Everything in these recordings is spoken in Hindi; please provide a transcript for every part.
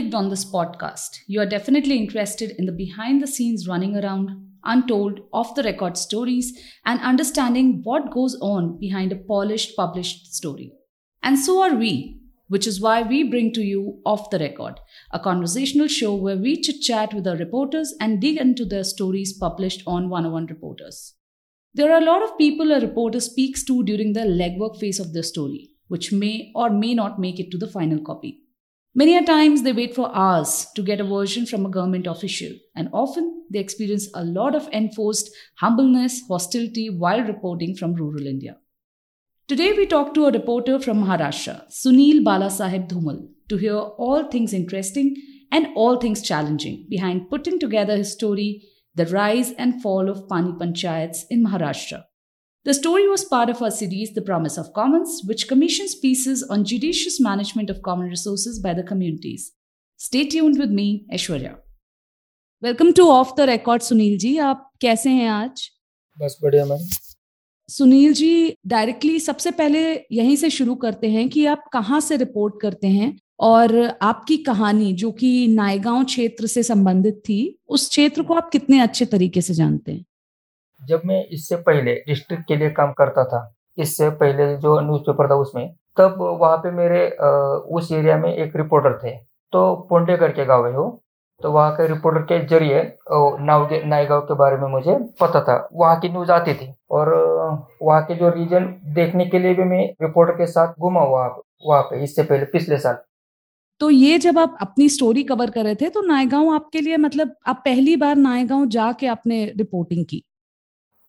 clicked on this podcast, you are definitely interested in the behind the scenes running around, untold, off the record stories, and understanding what goes on behind a polished, published story. And so are we, which is why we bring to you Off the Record, a conversational show where we chit chat with our reporters and dig into their stories published on 101 Reporters. There are a lot of people a reporter speaks to during the legwork phase of their story, which may or may not make it to the final copy. Many a times they wait for hours to get a version from a government official, and often they experience a lot of enforced humbleness, hostility while reporting from rural India. Today we talk to a reporter from Maharashtra, Sunil Balasaheb Dhumal, to hear all things interesting and all things challenging behind putting together his story, The Rise and Fall of Pani Panchayats in Maharashtra. The story was part of our series The Promise of Commons, which commissions pieces on judicious management of common resources by the communities. Stay tuned with me, Aishwarya. Welcome to off the record Sunil ji आप कैसे हैं आज बस बढ़िया मैम सुनील जी डायरेक्टली सबसे पहले यहीं से शुरू करते हैं कि आप कहाँ से रिपोर्ट करते हैं और आपकी कहानी जो कि नायगांव क्षेत्र से संबंधित थी उस क्षेत्र को आप कितने अच्छे तरीके से जानते हैं जब मैं इससे पहले डिस्ट्रिक्ट के लिए काम करता था, इससे पहले जो न्यूज़पेपर था उसमें, तब वहाँ पे मेरे उस एरिया में एक रिपोर्टर थे। तो पोंडे करके गाँव है। वो तो वहाँ के रिपोर्टर के ज़रिए नाव नायगांव के बारे में मुझे पता था। वहाँ की न्यूज़ आती थी और वहाँ के जो रीजन देखने के लिए भी मैं रिपोर्टर के साथ घुमा हुआ, वहाँ पे इससे पहले, पिछले साल। तो ये जब आप अपनी स्टोरी कवर कर रहे थे तो नायगांव आपके लिए मतलब आप पहली बार नायगांव जाके आपने रिपोर्टिंग की?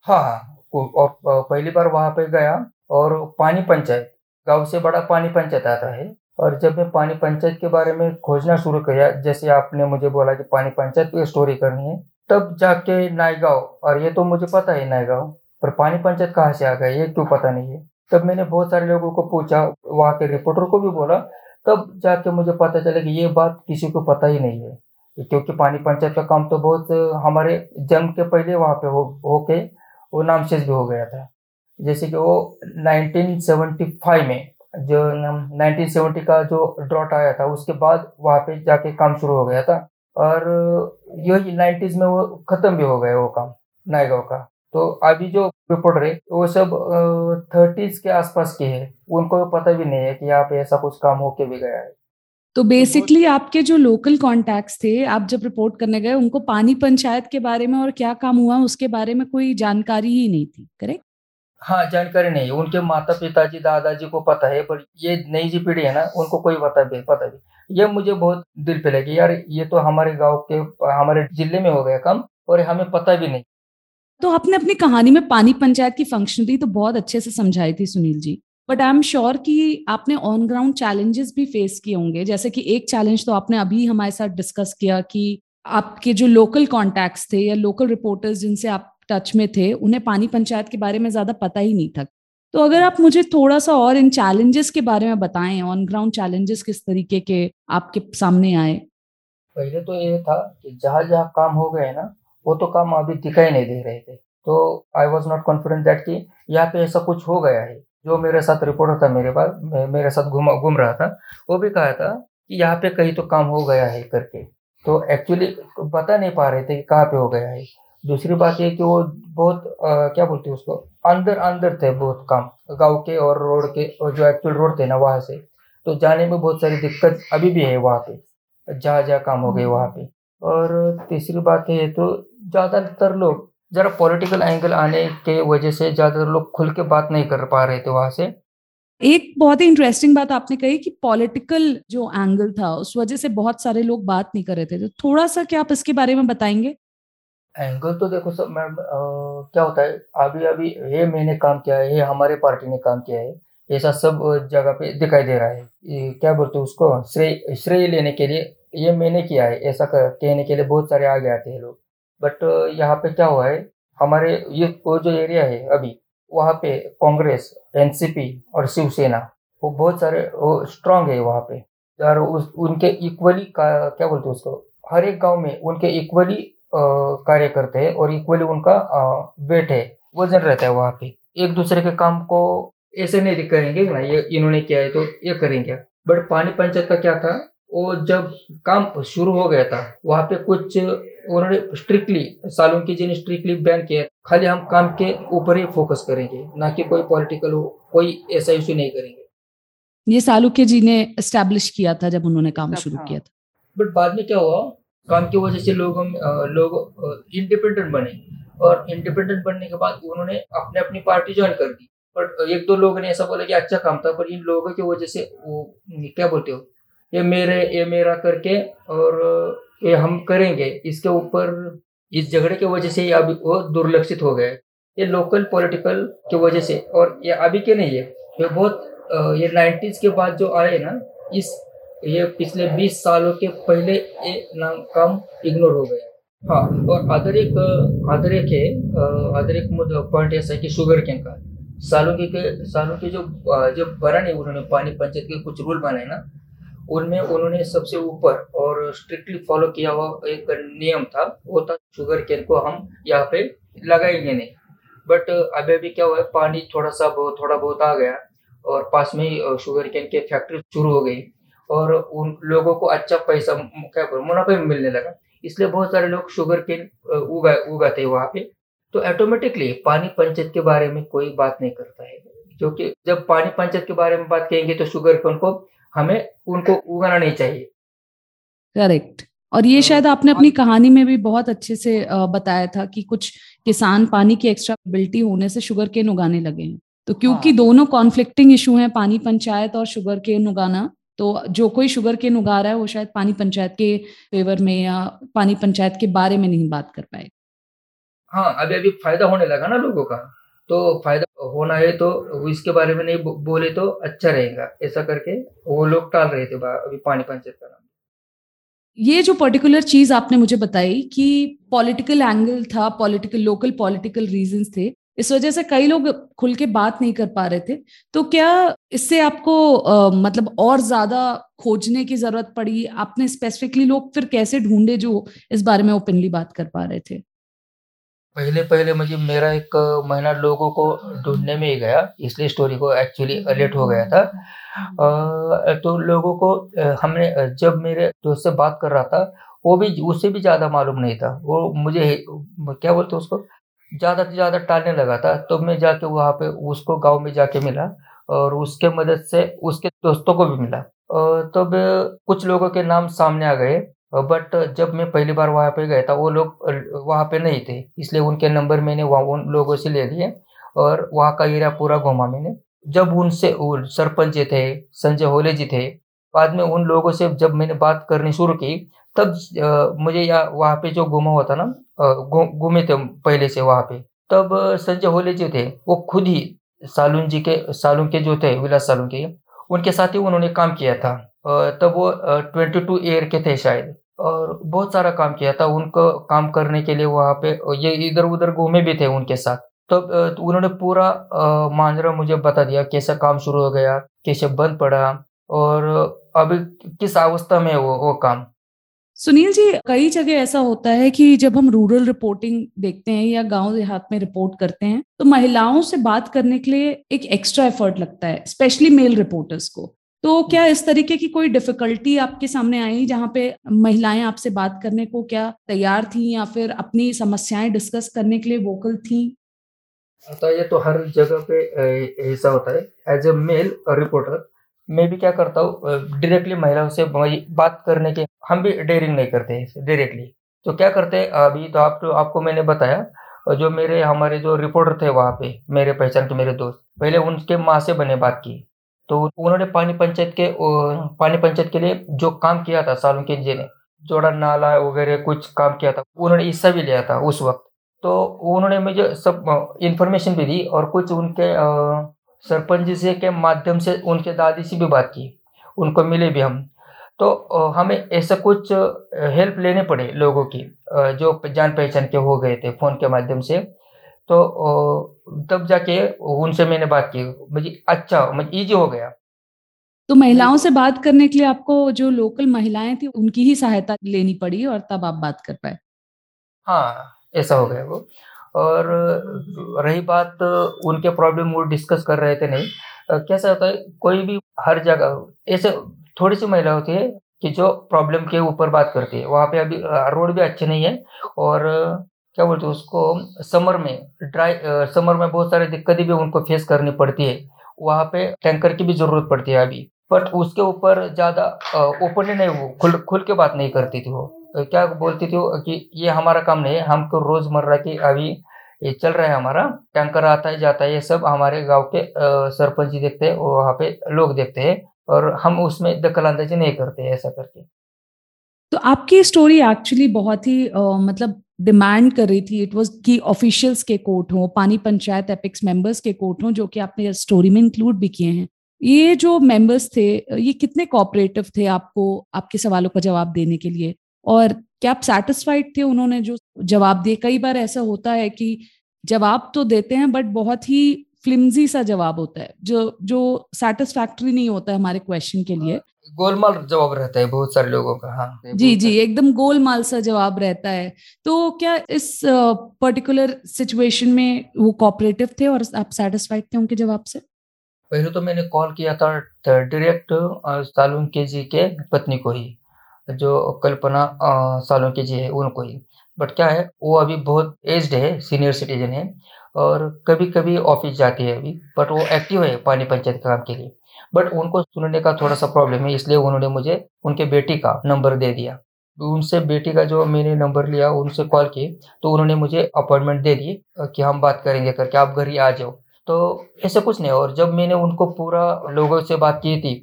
हाँ हाँ पहली बार वहाँ पे गया और पानी पंचायत, गाँव से बड़ा पानी पंचायत आता है। और जब मैं पानी पंचायत के बारे में खोजना शुरू किया, जैसे आपने मुझे बोला कि पानी पंचायत की स्टोरी करनी है, तब जाके नायगांव, और ये तो मुझे पता है नायगांव, पर पानी पंचायत कहाँ से आ गया, ये क्यों पता नहीं है। तब मैंने बहुत सारे लोगों को पूछा, वहाँ के रिपोर्टर को भी बोला, तब जाके मुझे पता चला कि ये बात किसी को पता ही नहीं है। क्योंकि पानी पंचायत का काम तो बहुत हमारे जन्म के पहले वहाँ पे हो, होके वो नाम नामशेष भी हो गया था। जैसे कि वो 1975 में जो 1970 का जो ड्रॉट आया था, उसके बाद वहाँ पे जाके काम शुरू हो गया था और यही नाइन्टीज में वो खत्म भी हो गया वो काम, नायगांव का। तो अभी जो रिपोर्टर है वो सब थर्टीज के आसपास के है। उनको पता भी नहीं है कि यहाँ पे ऐसा कुछ काम होके भी गया है। तो बेसिकली आपके जो लोकल कॉन्टैक्ट्स थे आप जब रिपोर्ट करने गए उनको पानी पंचायत के बारे में और क्या काम हुआ उसके बारे में कोई जानकारी ही नहीं थी करेक्ट हाँ जानकारी नहीं। उनके माता पिताजी दादाजी को पता है पर ये नई जी पीढ़ी है ना उनको कोई पता भी पता भी। ये मुझे बहुत दिल पे लगी यार ये तो हमारे गाँव के हमारे ज़िले में हो गया कम और हमें पता भी नहीं। तो आपने अपनी कहानी में पानी पंचायत की फंक्शनलिटी तो बहुत अच्छे से समझाई थी Sunil ji. But I am sure कि आपने ऑन ग्राउंड चैलेंजेस भी फेस किए होंगे। जैसे कि एक चैलेंज तो आपने अभी हमारे साथ डिस्कस किया कि आपके जो लोकल कॉन्टैक्ट्स थे या लोकल रिपोर्टर्स जिनसे आप टच में थे, उन्हें पानी पंचायत के बारे में ज़्यादा पता ही नहीं था। तो अगर आप मुझे थोड़ा सा और इन चैलेंजेस के बारे में बताएँ ऑन ग्राउंड चैलेंजेस किस तरीके के आपके सामने आए? पहले तो ये था कि जहाँ जहाँ काम हो गए ना, वो तो काम अभी दिखाई नहीं दे रहे थे। तो I was not confident that कि यहाँ पे ऐसा कुछ हो गया है। जो मेरे साथ रिपोर्टर था मेरे पास मेरे साथ घूम घूम रहा था वो भी कहा था कि यहाँ पे कहीं तो काम हो गया है करके। तो एक्चुअली बता नहीं पा रहे थे कि कहाँ पे हो गया है। दूसरी बात ये कि वो बहुत आ, क्या बोलते हैं उसको अंदर अंदर थे बहुत काम गाँव के और रोड के और जो एक्चुअल रोड थे ना वहाँ से। तो जाने में बहुत सारी दिक्कत अभी भी है वहाँ पे जहाँ जहाँ काम हो गए वहाँ पे। और तीसरी बात है तो ज़्यादातर लोग जरा पॉलिटिकल एंगल आने के वजह से ज़्यादातर लोग खुल के बात नहीं कर पा रहे थे वहाँ से। एक बहुत ही इंटरेस्टिंग बात आपने कही कि पॉलिटिकल जो एंगल था उस वजह से बहुत सारे लोग बात नहीं कर रहे थे। तो थोड़ा सा क्या आप इसके बारे में बताएँगे? एंगल तो देखो सब मैम क्या होता है अभी अभी ये मैंने काम किया है ये हमारे पार्टी ने काम किया है ऐसा सब जगह पे दिखाई दे रहा है। ये क्या बोलते हैं उसको श्रेय श्रेय लेने के लिए ये मैंने किया है ऐसा कहने के लिए बहुत सारे आगे आते हैं लोग। बट uh, यहाँ पे क्या हुआ है? हमारे ये वो जो एरिया है अभी वहाँ पे कांग्रेस एनसीपी और शिवसेना वो बहुत सारे वो स्ट्रांग है वहाँ पे। और उस उनके इक्वली क्या बोलते हैं उसको? हर एक गाँव में उनके इक्वली कार्य करते हैं और इक्वली उनका वेट है वज़न रहता है वहाँ पे। एक दूसरे के काम को ऐसे नहीं करेंगे ना ये इन्होंने किया है तो ये करेंगे। बट पानी पंचायत का क्या था? वो जब काम शुरू हो गया था वहाँ पे कुछ उन्होंने स्ट्रिक्टली सालुंकी जी ने स्ट्रिक्टली बैन किया खाली हम काम के ऊपर ही फोकस करेंगे ना कि कोई पॉलिटिकल हो कोई ऐसा इशू नहीं करेंगे। ये सालुके जी ने एस्टेब्लिश किया था जब उन्होंने काम शुरू हाँ। किया था। बट बाद में क्या हुआ? काम की वजह से लोग हम लोग इंडिपेंडेंट बने और इंडिपेंडेंट बनने के बाद उन्होंने अपने अपनी पार्टी ज्वाइन कर दी। पर एक दो लोगों ने ऐसा बोला कि अच्छा काम था पर इन लोगों की वजह से वो क्या बोलते हो? ये मेरे, ये मेरा करके और ये हम करेंगे। इसके ऊपर, इस झगड़े की वजह से अभी वो दुर्लक्षित हो गए। ये लोकल पॉलिटिकल की वजह से और ये अभी के नहीं है। ये बहुत ये नाइन्टीज के बाद जो आए ना, इस, ये पिछले 20 सालों के पहले ये नाम काम इग्नोर हो गया। हाँ और अदर एक अदर एक है अदर एक पॉइंट ऐसा है कि शुगर कैन का। सालों के सालों के जो जो बना नहीं, उन्होंने पानी पंचायत के कुछ रूल बनाए ना उनमें उन्होंने सबसे ऊपर और स्ट्रिक्टली फॉलो किया हुआ एक नियम था, वो था शुगर केन को हम यहाँ पे लगाएँगे नहीं। बट अभी अभी क्या हुआ पानी थोड़ा सा थोड़ा बहुत आ गया और पास में शुगर केन की फैक्ट्री शुरू हो गई और उन लोगों को अच्छा पैसा क्या मुनाफा मिलने लगा। इसलिए बहुत सारे लोग शुगर केन उगा, उगाते वहाँ पे। तो ऑटोमेटिकली पानी पंचायत के बारे में कोई बात नहीं करता है, क्योंकि जब पानी पंचायत के बारे में बात कहेंगे तो शुगर केन को हमें उनको उगाना नहीं चाहिए। करेक्ट। और ये शायद आपने अपनी कहानी में भी बहुत अच्छे से बताया था कि कुछ किसान पानी की एक्स्ट्रा एक्स्ट्राबिलिटी होने से शुगर केन उगाने लगे हैं। तो क्योंकि हाँ। दोनों कॉन्फ्लिक्टिंग इशू हैं पानी पंचायत और शुगर केन उगाना तो जो कोई शुगर केन उगा रहा है वो शायद पानी पंचायत के फेवर में या पानी पंचायत के बारे में नहीं बात कर पाए हाँ अभी अभी फ़ायदा होने लगा ना लोगों का। तो फ़ायदा होना है तो इसके बारे में नहीं बोले तो अच्छा रहेगा। ऐसा करके वो लोग टाल रहे थे अभी पानी पंचायत का नाम ये जो पर्टिकुलर चीज़ आपने मुझे बताई कि पॉलिटिकल एंगल था पॉलिटिकल लोकल पॉलिटिकल रीजंस थे इस वजह से कई लोग खुल के बात नहीं कर पा रहे थे। तो क्या इससे आपको आ, मतलब और ज़्यादा खोजने की ज़रूरत पड़ी? आपने स्पेसिफिकली लोग फिर कैसे ढूंढे जो इस बारे में ओपनली बात कर पा रहे थे? पहले पहले मुझे मेरा एक महीना लोगों को ढूँढने में ही गया इसलिए स्टोरी को एक्चुअली लेट हो गया था। आ, तो लोगों को हमने जब मेरे दोस्त से बात कर रहा था वो भी उससे भी ज़्यादा मालूम नहीं था। वो मुझे क्या बोलते उसको ज़्यादा से ज़्यादा टालने लगा था। तो मैं जाके वहाँ पे उसको गाँव में जाके मिला और उसके मदद से उसके दोस्तों को भी मिला। तब तो कुछ लोगों के नाम सामने आ गए। बट जब मैं पहली बार वहाँ पे गया था, वो लोग वहाँ पे नहीं थे, इसलिए उनके नंबर मैंने वहाँ, उन लोगों से ले लिए और वहाँ का एरिया पूरा घूमा मैंने। जब उनसे सरपंच जी थे, संजय होले जी थे, बाद में उन लोगों से जब मैंने बात करनी शुरू की, तब मुझे या, वहाँ पे जो घूमा हुआ था ना घूमे थे पहले से वहाँ पे, तब संजय होले जी थे, वो खुद ही सालून जी के, सालून के जो थे, विलास सालून के, उनके साथ ही उन्होंने काम किया था। तब वो ट्वेंटी टू ईयर के थे शायद। और बहुत सारा काम किया था उनको काम करने के लिए वहाँ पे ये इधर उधर घूमे भी थे उनके साथ। तब तो उन्होंने पूरा मांजरा मुझे बता दिया कैसा काम शुरू हो गया, कैसे बंद पड़ा और अभी किस अवस्था में वो वो काम। सुनील जी, कई जगह ऐसा होता है कि जब हम रूरल रिपोर्टिंग देखते हैं या गाँव देहात में रिपोर्ट करते हैं तो महिलाओं से बात करने के लिए एक एक्स्ट्रा एफर्ट लगता है, स्पेशली मेल रिपोर्टर्स को। तो क्या इस तरीके की कोई डिफिकल्टी आपके सामने आई जहाँ पे महिलाएँ आपसे बात करने को क्या तैयार थी या फिर अपनी समस्याएँ डिस्कस करने के लिए वोकल थी? तो ये तो हर जगह पे ऐसा होता है। एज ए मेल रिपोर्टर मैं भी क्या करता हूँ डायरेक्टली महिलाओं से बात करने के, हम भी डेयरिंग नहीं करते डायरेक्टली तो क्या करते हैं, अभी तो आप तो आपको मैंने बताया जो मेरे, हमारे जो रिपोर्टर थे वहाँ पे, मेरे पहचान के मेरे दोस्त, पहले उनके माँ से बने बात की। तो उन्होंने पानी पंचायत के पानी पंचायत के लिए जो काम किया था सालों के जी ने जोड़ा नाला वगैरह कुछ काम किया था, उन्होंने हिस्सा भी लिया था उस वक्त। तो उन्होंने मुझे सब इंफॉर्मेशन भी दी और कुछ उनके सरपंच जी से के माध्यम से उनके दादी से भी बात की, उनको मिले भी हम। तो हमें ऐसा कुछ हेल्प लेने पड़े लोगों की जो जान पहचान के हो गए थे फ़ोन के माध्यम से। तो तब जाके उनसे मैंने बात की। मुझे अच्छा मुझे ईजी हो गया। तो महिलाओं से बात करने के लिए आपको जो लोकल महिलाएँ थी उनकी ही सहायता लेनी पड़ी और तब आप बात कर पाए? हाँ ऐसा हो गया वो। और रही बात उनके प्रॉब्लम वो डिस्कस कर रहे थे नहीं। कैसा होता है कोई भी हर जगह ऐसे थोड़ी सी महिला होती है कि जो प्रॉब्लम के ऊपर बात करती है। वहाँ पे अभी रोड भी अच्छे नहीं है और क्या बोलते हैं उसको समर में ड्राई समर में बहुत सारी दिक्कतें भी उनको फेस करनी पड़ती है। वहाँ पे टैंकर की भी ज़रूरत पड़ती है अभी। बट उसके ऊपर ज़्यादा ओपनली नहीं वो खुल खुल के बात नहीं करती थी वो। क्या बोलती थी वो कि ये हमारा काम नहीं है हमको रोज़मर्रा की अभी ये चल रहा है हमारा टैंकर आता है जाता है ये सब हमारे गाँव के सरपंच जी देखते हैं वहाँ पे लोग देखते हैं और हम उसमें दखल अंदाजी नहीं करते ऐसा करके। तो आपकी स्टोरी एक्चुअली बहुत ही आ, मतलब डिमांड कर रही थी इट वाज की ऑफिशियल्स के कोर्ट हों, पानी पंचायत एपिक्स मेंबर्स के कोर्ट हों, जो कि आपने स्टोरी में इंक्लूड भी किए हैं। ये जो मेंबर्स थे, ये कितने कोऑपरेटिव थे आपको, आपके सवालों का जवाब देने के लिए? और क्या आप सेटिस्फाइड थे उन्होंने जो जवाब दिए? कई बार ऐसा होता है कि जवाब तो देते हैं बट बहुत ही फ्लिम्जी सा जवाब होता है जो जो सेटिस्फैक्ट्री नहीं होता है हमारे क्वेश्चन के लिए। गोलमाल जवाब रहता है बहुत सारे लोगों का हाँ। जी जी एकदम गोलमाल सा जवाब रहता है। तो क्या इस पर्टिकुलर सिचुएशन में वो कोऑपरेटिव थे और आप सेटिस्फाइड थे उनके जवाब से? पहले तो मैंने कॉल किया था डायरेक्ट सालुंके जी के पत्नी को ही जो कल्पना सालुंके जी है उनको ही। बट क्या है वो अभी बहुत एज्ड है सीनियर सिटीजन है। और कभी कभी ऑफ़िस जाती है अभी बट वो एक्टिव है पानी पंचायत काम के लिए। बट उनको सुनने का थोड़ा सा प्रॉब्लम है, इसलिए उन्होंने मुझे उनके बेटी का नंबर दे दिया। उनसे बेटी का जो मैंने नंबर लिया, उनसे कॉल की तो उन्होंने मुझे अपॉइंटमेंट दे दी कि हम बात करेंगे करके, आप घर ही आ जाओ। तो ऐसा कुछ नहीं, और जब मैंने उनको पूरा लोगों से बात की थी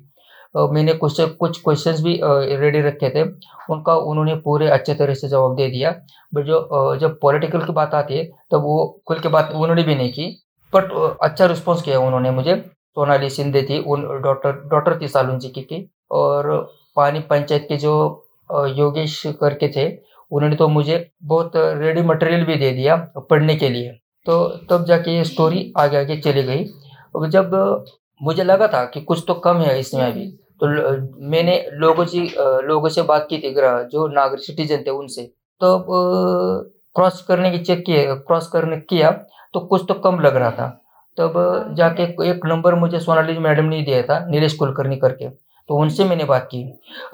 मैंने कुछ कुछ क्वेश्चंस भी रेडी रखे थे। उनका उन्होंने पूरे अच्छे तरह से जवाब दे दिया। बट जो जब पॉलिटिकल की बात आती है, तब वो खुल के बात उन्होंने भी नहीं की। बट अच्छा रिस्पॉन्स किया उन्होंने मुझे। सोनाली सिंधे थी, उन डॉक्टर डॉक्टर थी सालून जी की और पानी पंचायत के जो योगेश करके थे, उन्होंने तो मुझे बहुत रेडी मटेरियल भी दे दिया पढ़ने के लिए। तो तब जाके ये स्टोरी आगे आगे चली गई। जब मुझे लगा था कि कुछ तो कम है इसमें अभी तो मैंने लोगों से लोगों से बात की थी जो नागरिक सिटीजन थे उनसे। तो क्रॉस करने की चेक किए क्रॉस करने किया तो कुछ तो कम लग रहा था। तब जाके एक नंबर मुझे सोनाली मैडम ने दिया था, नीलेश कुलकर्णी करके। तो उनसे मैंने बात की।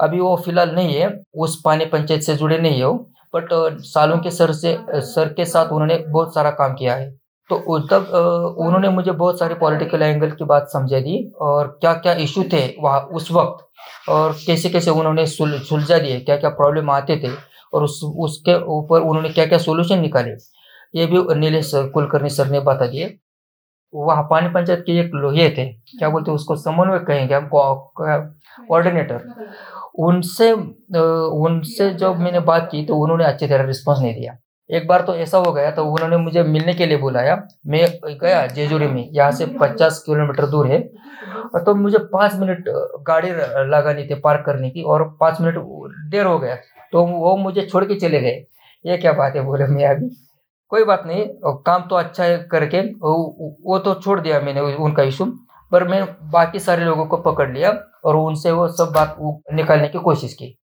अभी वो फ़िलहाल नहीं है उस पानी पंचायत से जुड़े नहीं हो बट सालों के सर से सर के साथ उन्होंने बहुत सारा काम किया है। तो तब उन्होंने मुझे बहुत सारे पॉलिटिकल एंगल की बात समझा दी और क्या क्या इशू थे वहाँ उस वक्त और कैसे कैसे उन्होंने सुलझा दिए क्या क्या प्रॉब्लम आते थे और उस, उसके ऊपर उन्होंने क्या क्या सोल्यूशन निकाले, ये भी नीलेश कुलकर्णी सर ने बता दिए। वहाँ पानी पंचायत के एक लोहे थे, क्या बोलते उसको, समन्वय कहेंगे हम कोऑर्डिनेटर उनसे उनसे जब मैंने बात की तो उन्होंने अच्छी तरह रिस्पॉन्स नहीं दिया। एक बार तो ऐसा हो गया तो उन्होंने मुझे मिलने के लिए बुलाया। मैं गया जेजुरी में, यहाँ से पचास किलोमीटर दूर है। तो मुझे पाँच मिनट गाड़ी लगानी थी, पार्क करने की, और पाँच मिनट देर हो गया। तो वो मुझे छोड़ के चले गए। ये क्या बात है बोले मैं अभी। कोई बात नहीं काम तो अच्छा है करके, वो तो छोड़ दिया मैंने उनका इशू। पर मैं बाकी सारे लोगों को पकड़ लिया, और उनसे वो सब बात निकालने की कोशिश की।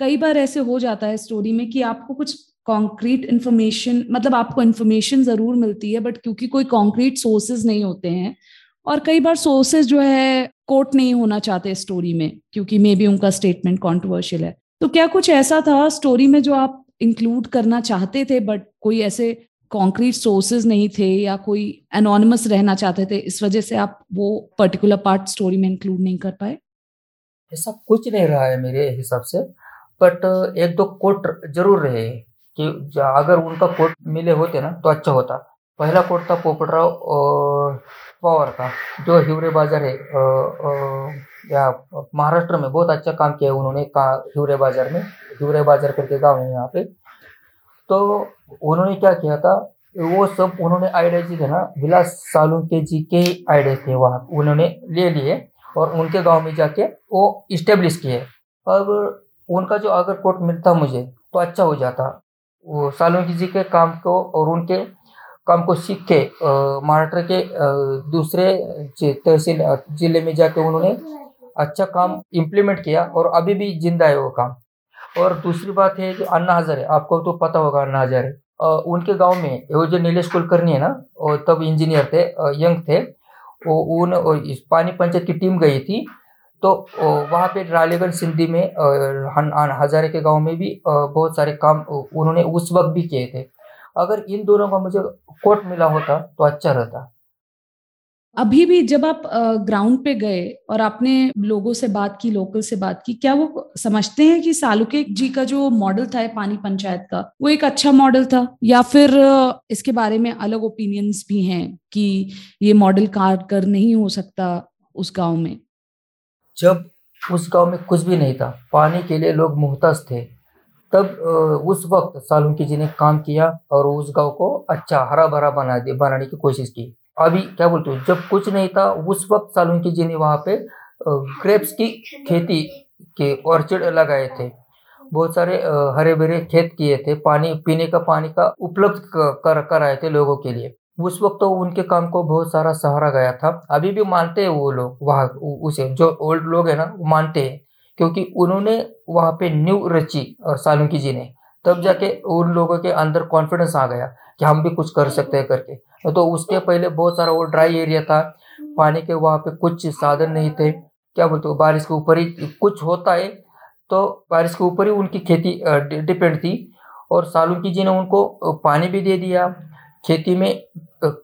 कई बार ऐसे हो जाता है स्टोरी में कि आपको कुछ कॉन्क्रीट इन्फॉर्मेशन मतलब आपको इन्फॉर्मेशन ज़रूर मिलती है बट क्योंकि कोई कॉन्क्रीट सोर्सेज नहीं होते हैं, और कई बार सोर्सेज जो है कोट नहीं होना चाहते स्टोरी में, क्योंकि मे बी उनका स्टेटमेंट कॉन्ट्रोवर्शियल है। तो क्या कुछ ऐसा था स्टोरी में जो आप इंक्लूड करना चाहते थे बट कोई ऐसे कॉन्क्रीट सोर्सेज नहीं थे, या कोई एनोनिमस रहना चाहते थे, इस वजह से आप वो पर्टिकुलर पार्ट स्टोरी में इंक्लूड नहीं कर पाए? ऐसा कुछ नहीं रहा है मेरे हिसाब से बट एक दो कोट ज़रूर रहे। कि अगर उनका कोट मिले होते ना तो अच्छा होता। पहला कोट था पोपटराव पवार का, जो हिवरे बाज़ार है या महाराष्ट्र में बहुत अच्छा काम किया उन्होंने हिवरे बाज़ार में, हिवरे बाज़ार करके गाँव है यहाँ पे। तो उन्होंने क्या किया था, वो सब उन्होंने आइडिया जी थे ना, विलास सालुंके जी के ही आइडिया थे वहाँ, उन्होंने ले लिए और उनके गाँव में जाके वो इस्टेब्लिश किए। अब उनका जो अगर कोट मिलता मुझे तो अच्छा हो जाता। वो सालुंकी जी के काम को और उनके काम को सीख के महाराष्ट्र के दूसरे तहसील ज़िले में जाके उन्होंने अच्छा काम इम्प्लीमेंट किया और अभी भी ज़िंदा है वो काम। और दूसरी बात है जो अन्ना हजारे आपको तो पता होगा अन्ना हजारे उनके गाँव में वो जो नीलेश कुलकर्णी है ना वो तब इंजीनियर थे यंग थे, वो उन पानी पंचायत की टीम गई थी तो वहाँ पे रालेगंज सिंधी में हजारे के गाँव में भी बहुत सारे काम उन्होंने उस वक्त भी किए थे। अगर इन दोनों का मुझे कोट मिला होता तो अच्छा रहता। अभी भी जब आप ग्राउंड पे गए और आपने लोगों से बात की, लोकल से बात की, क्या वो समझते हैं कि सालुके जी का जो मॉडल था, पानी पंचायत का, वो एक अच्छा मॉडल था? या फिर इसके बारे में अलग ओपिनियंस भी हैं कि ये मॉडल कारगर नहीं हो सकता उस गाँव में? जब उस गाँव में कुछ भी नहीं था, पानी के लिए लोग मुहताज थे। तब उस वक्त सालुंकी जी ने काम किया और उस गाँव को अच्छा हरा भरा बना दिया बनाने की कोशिश की। अभी क्या बोलते हो, जब कुछ नहीं था, उस वक्त सालुंकी जी ने वहाँ पे ग्रेप्स की खेती के ऑर्चिड लगाए थे। बहुत सारे हरे भरे खेत किए थे, पानी, पीने का पानी का उपलब्ध कर, कराए थे लोगों के लिए। उस वक्त तो उनके काम को बहुत सारा सहारा गया था। अभी भी मानते हैं वो लोग, वहाँ उसे, जो ओल्ड लोग है ना, वो मानते हैं। क्योंकि उन्होंने वहाँ पे न्यू रची सालुंकी जी ने। तब जाके उन लोगों के अंदर कॉन्फिडेंस आ गया कि हम भी कुछ कर सकते हैं करके। तो उसके पहले बहुत सारा वो ड्राई एरिया था। पानी के वहाँ पे कुछ साधन नहीं थे। क्या बोलते हो, बारिश के ऊपर ही कुछ होता है। तो बारिश के ऊपर ही उनकी खेती डिपेंड थी। और सालुकी जी ने उनको पानी भी दे दिया। खेती में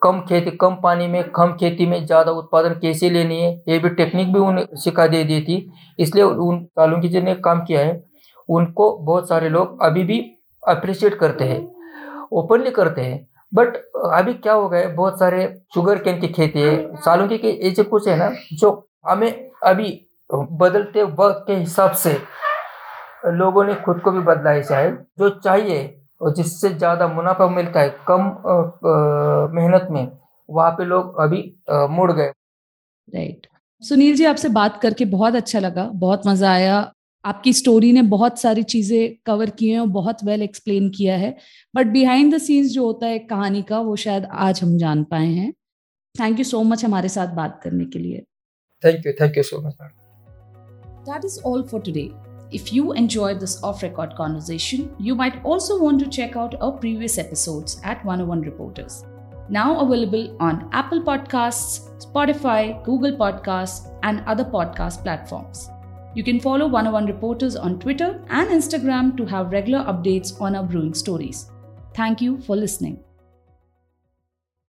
कम खेती, कम पानी में, कम खेती में ज़्यादा उत्पादन कैसे लेनी है, ये भी टेक्निक भी उन्हें सिखा दे दी थी। इसलिए उन सालुकी जी ने काम किया है, उनको बहुत सारे लोग अभी भी अप्रिशिएट करते हैं ओपनली करते हैं। बट अभी क्या हो गया बहुत सारे शुगर कैन की खेती है सालों की ऐसे कुछ है ना, जो हमें अभी बदलते वक्त के हिसाब से लोगों ने खुद को भी बदला है शायद, जो चाहिए। और जिससे ज़्यादा मुनाफा मिलता है कम मेहनत में वहाँ पे लोग अभी मुड़ गए। राइट सुनील जी आपसे बात करके बहुत अच्छा लगा बहुत मज़ा आया। आपकी स्टोरी ने बहुत सारी चीज़ें कवर की हैं और बहुत वेल एक्सप्लेन किया है। बट बिहाइंड द सीन्स जो होता है कहानी का वो शायद आज हम जान पाए हैं। थैंक यू सो मच हमारे साथ बात करने के लिए। Thank you thank you so much that is all for today. If you enjoyed this off record conversation, you might also want to check out our previous episodes at 101 Reporters. Now available on Apple Podcasts, Spotify, Google Podcasts, and other podcast platforms. You can follow 101 Reporters on Twitter and Instagram to have regular updates on our brewing stories. Thank you for listening.